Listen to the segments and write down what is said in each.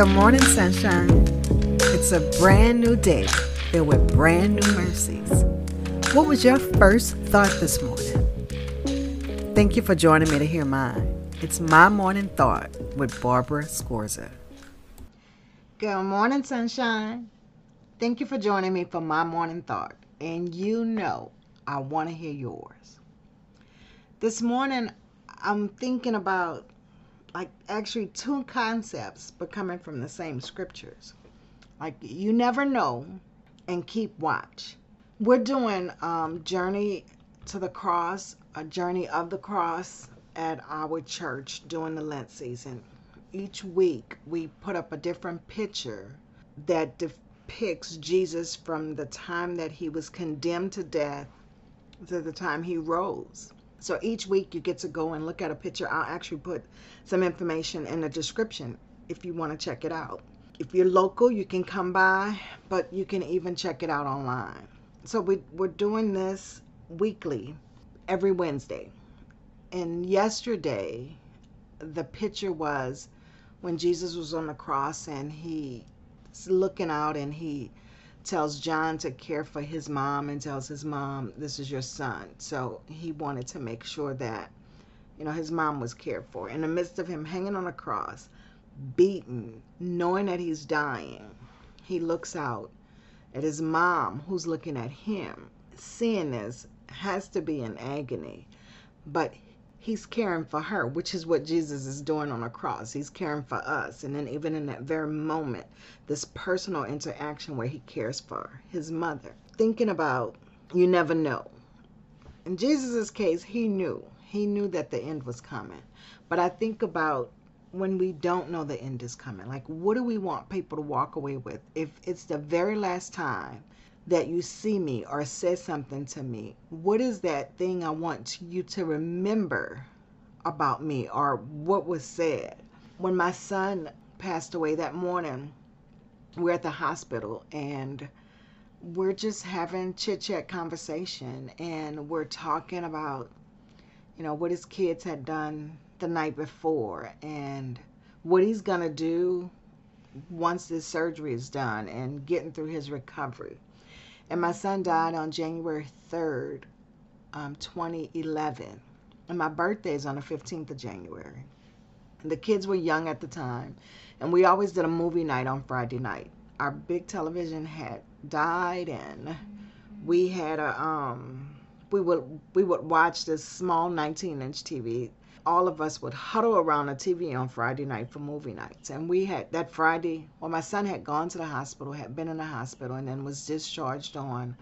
Good morning, sunshine. It's a brand new day filled with brand new mercies. What was your first thought this morning? Thank you for joining me to hear mine. It's my morning thought with Barbara Scorza. Good morning, sunshine. Thank you for joining me for my morning thought. And you know I want to hear yours. This morning, I'm thinking about like actually two concepts but coming from the same scriptures. Like you never know and keep watch. We're doing um, Journey to the Cross, a journey of the cross at our church during the Lent season. Each week we put up a different picture that depicts Jesus from the time that he was condemned to death to the time he rose. So each week you get to go and look at a picture. I'll actually put some information in the description if you want to check it out. If you're local, you can come by, but you can even check it out online. So we, we're doing this weekly, every Wednesday. And yesterday, the picture was when Jesus was on the cross and he's looking out and he tells John to care for his mom and tells his mom, This is your son. So he wanted to make sure that, you know, his mom was cared for. In the midst of him hanging on a cross, beaten, knowing that he's dying, he looks out at his mom who's looking at him. Seeing this has to be in agony. But he's caring for her, which is what Jesus is doing on the cross. He's caring for us. And then, even in that very moment, this personal interaction where he cares for his mother. Thinking about, you never know. In Jesus' case, he knew. He knew that the end was coming. But I think about when we don't know the end is coming. Like, what do we want people to walk away with? If it's the very last time that you see me or say something to me, what is that thing I want you to remember about me or what was said? When my son passed away that morning, we're at the hospital and we're just having chit chat conversation and we're talking about, you know, what his kids had done the night before and what he's going to do once this surgery is done and getting through his recovery. And my son died on January 3rd, um, 2011. And my birthday is on the 15th of January. And the kids were young at the time. And we always did a movie night on Friday night. Our big television had died and we had a um we would we would watch this small 19 inch TV all of us would huddle around the TV on Friday night for movie nights. And we had that Friday, well, my son had gone to the hospital, had been in the hospital, and then was discharged on,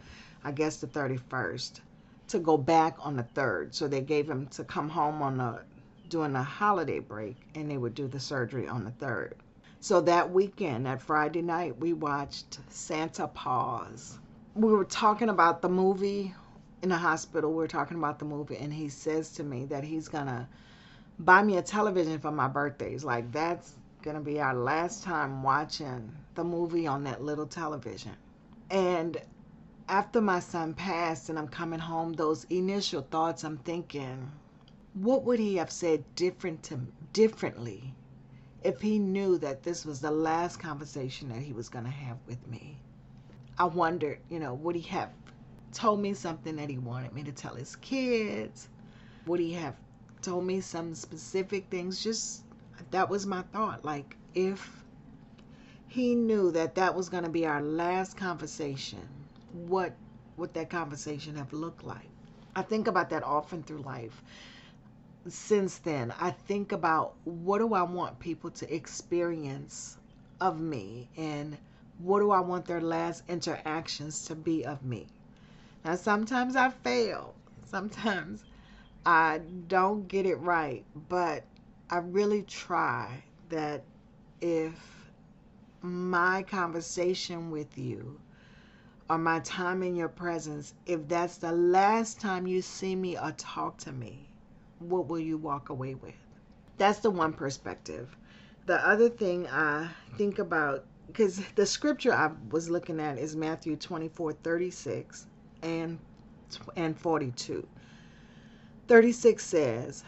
I guess, the 31st to go back on the 3rd. So they gave him to come home on the during the holiday break, and they would do the surgery on the 3rd. So that weekend, that Friday night, we watched Santa Paws. We were talking about the movie in the hospital. We were talking about the movie, and he says to me that he's gonna buy me a television for my birthdays. Like that's gonna be our last time watching the movie on that little television. And after my son passed and I'm coming home, those initial thoughts I'm thinking, what would he have said different to differently if he knew that this was the last conversation that he was gonna have with me? I wondered, you know, would he have told me something that he wanted me to tell his kids? Would he have told me some specific things. Just that was my thought. Like, if he knew that that was going to be our last conversation, what would that conversation have looked like? I think about that often through life. Since then, I think about what do I want people to experience of me and what do I want their last interactions to be of me. Now, sometimes I fail. Sometimes I don't get it right, but I really try that if my conversation with you or my time in your presence, if that's the last time you see me or talk to me, what will you walk away with? That's the one perspective. The other thing I think about, because the scripture I was looking at is Matthew 24 36 and, and 42. 36 says,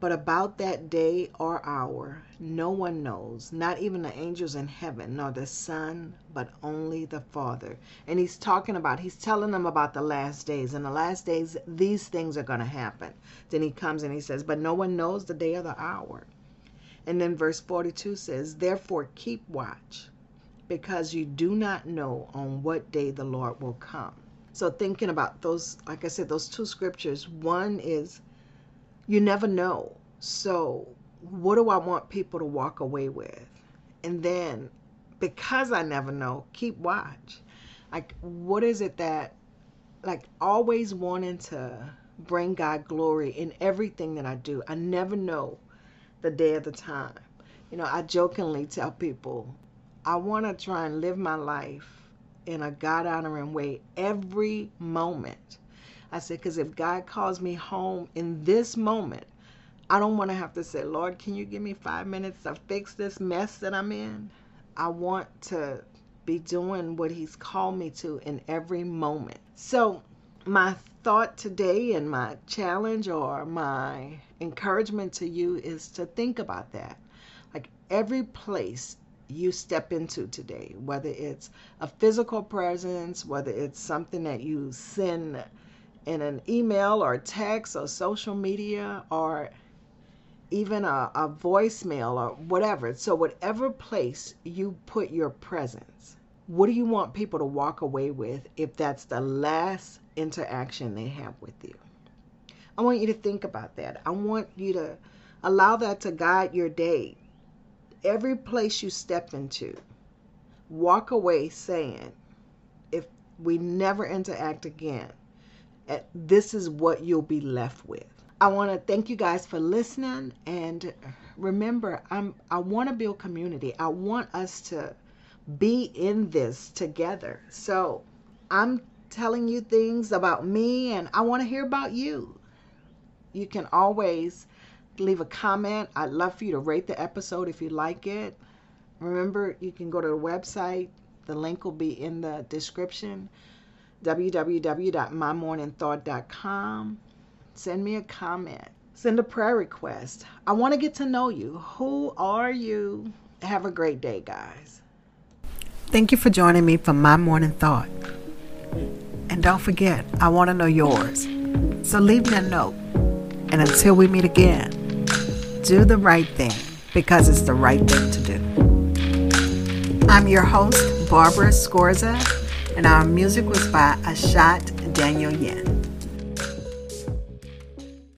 But about that day or hour, no one knows, not even the angels in heaven, nor the Son, but only the Father. And he's talking about, he's telling them about the last days. In the last days, these things are going to happen. Then he comes and he says, But no one knows the day or the hour. And then verse 42 says, Therefore keep watch, because you do not know on what day the Lord will come. So, thinking about those, like I said, those two scriptures, one is you never know. So, what do I want people to walk away with? And then, because I never know, keep watch. Like, what is it that, like, always wanting to bring God glory in everything that I do? I never know the day of the time. You know, I jokingly tell people, I want to try and live my life in a God honoring way every moment. I said, because if God calls me home in this moment, I don't want to have to say, Lord, can you give me five minutes to fix this mess that I'm in? I want to be doing what He's called me to in every moment. So, my thought today and my challenge or my encouragement to you is to think about that. Like every place you step into today, whether it's a physical presence, whether it's something that you send in an email or text or social media or even a, a voicemail or whatever. So, whatever place you put your presence, what do you want people to walk away with if that's the last interaction they have with you? I want you to think about that. I want you to allow that to guide your day. Every place you step into, walk away saying, if we never interact again, eh, this is what you'll be left with. I want to thank you guys for listening and remember I'm I want to build community. I want us to be in this together. So, I'm telling you things about me and I want to hear about you. You can always leave a comment. I'd love for you to rate the episode if you like it. Remember, you can go to the website. The link will be in the description www.mymorningthought.com Send me a comment. Send a prayer request. I want to get to know you. Who are you? Have a great day, guys. Thank you for joining me for my morning thought. And don't forget, I want to know yours. So leave me a note. And until we meet again, do the right thing because it's the right thing to do. I'm your host, Barbara Scorza, and our music was by Ashot Danielyan.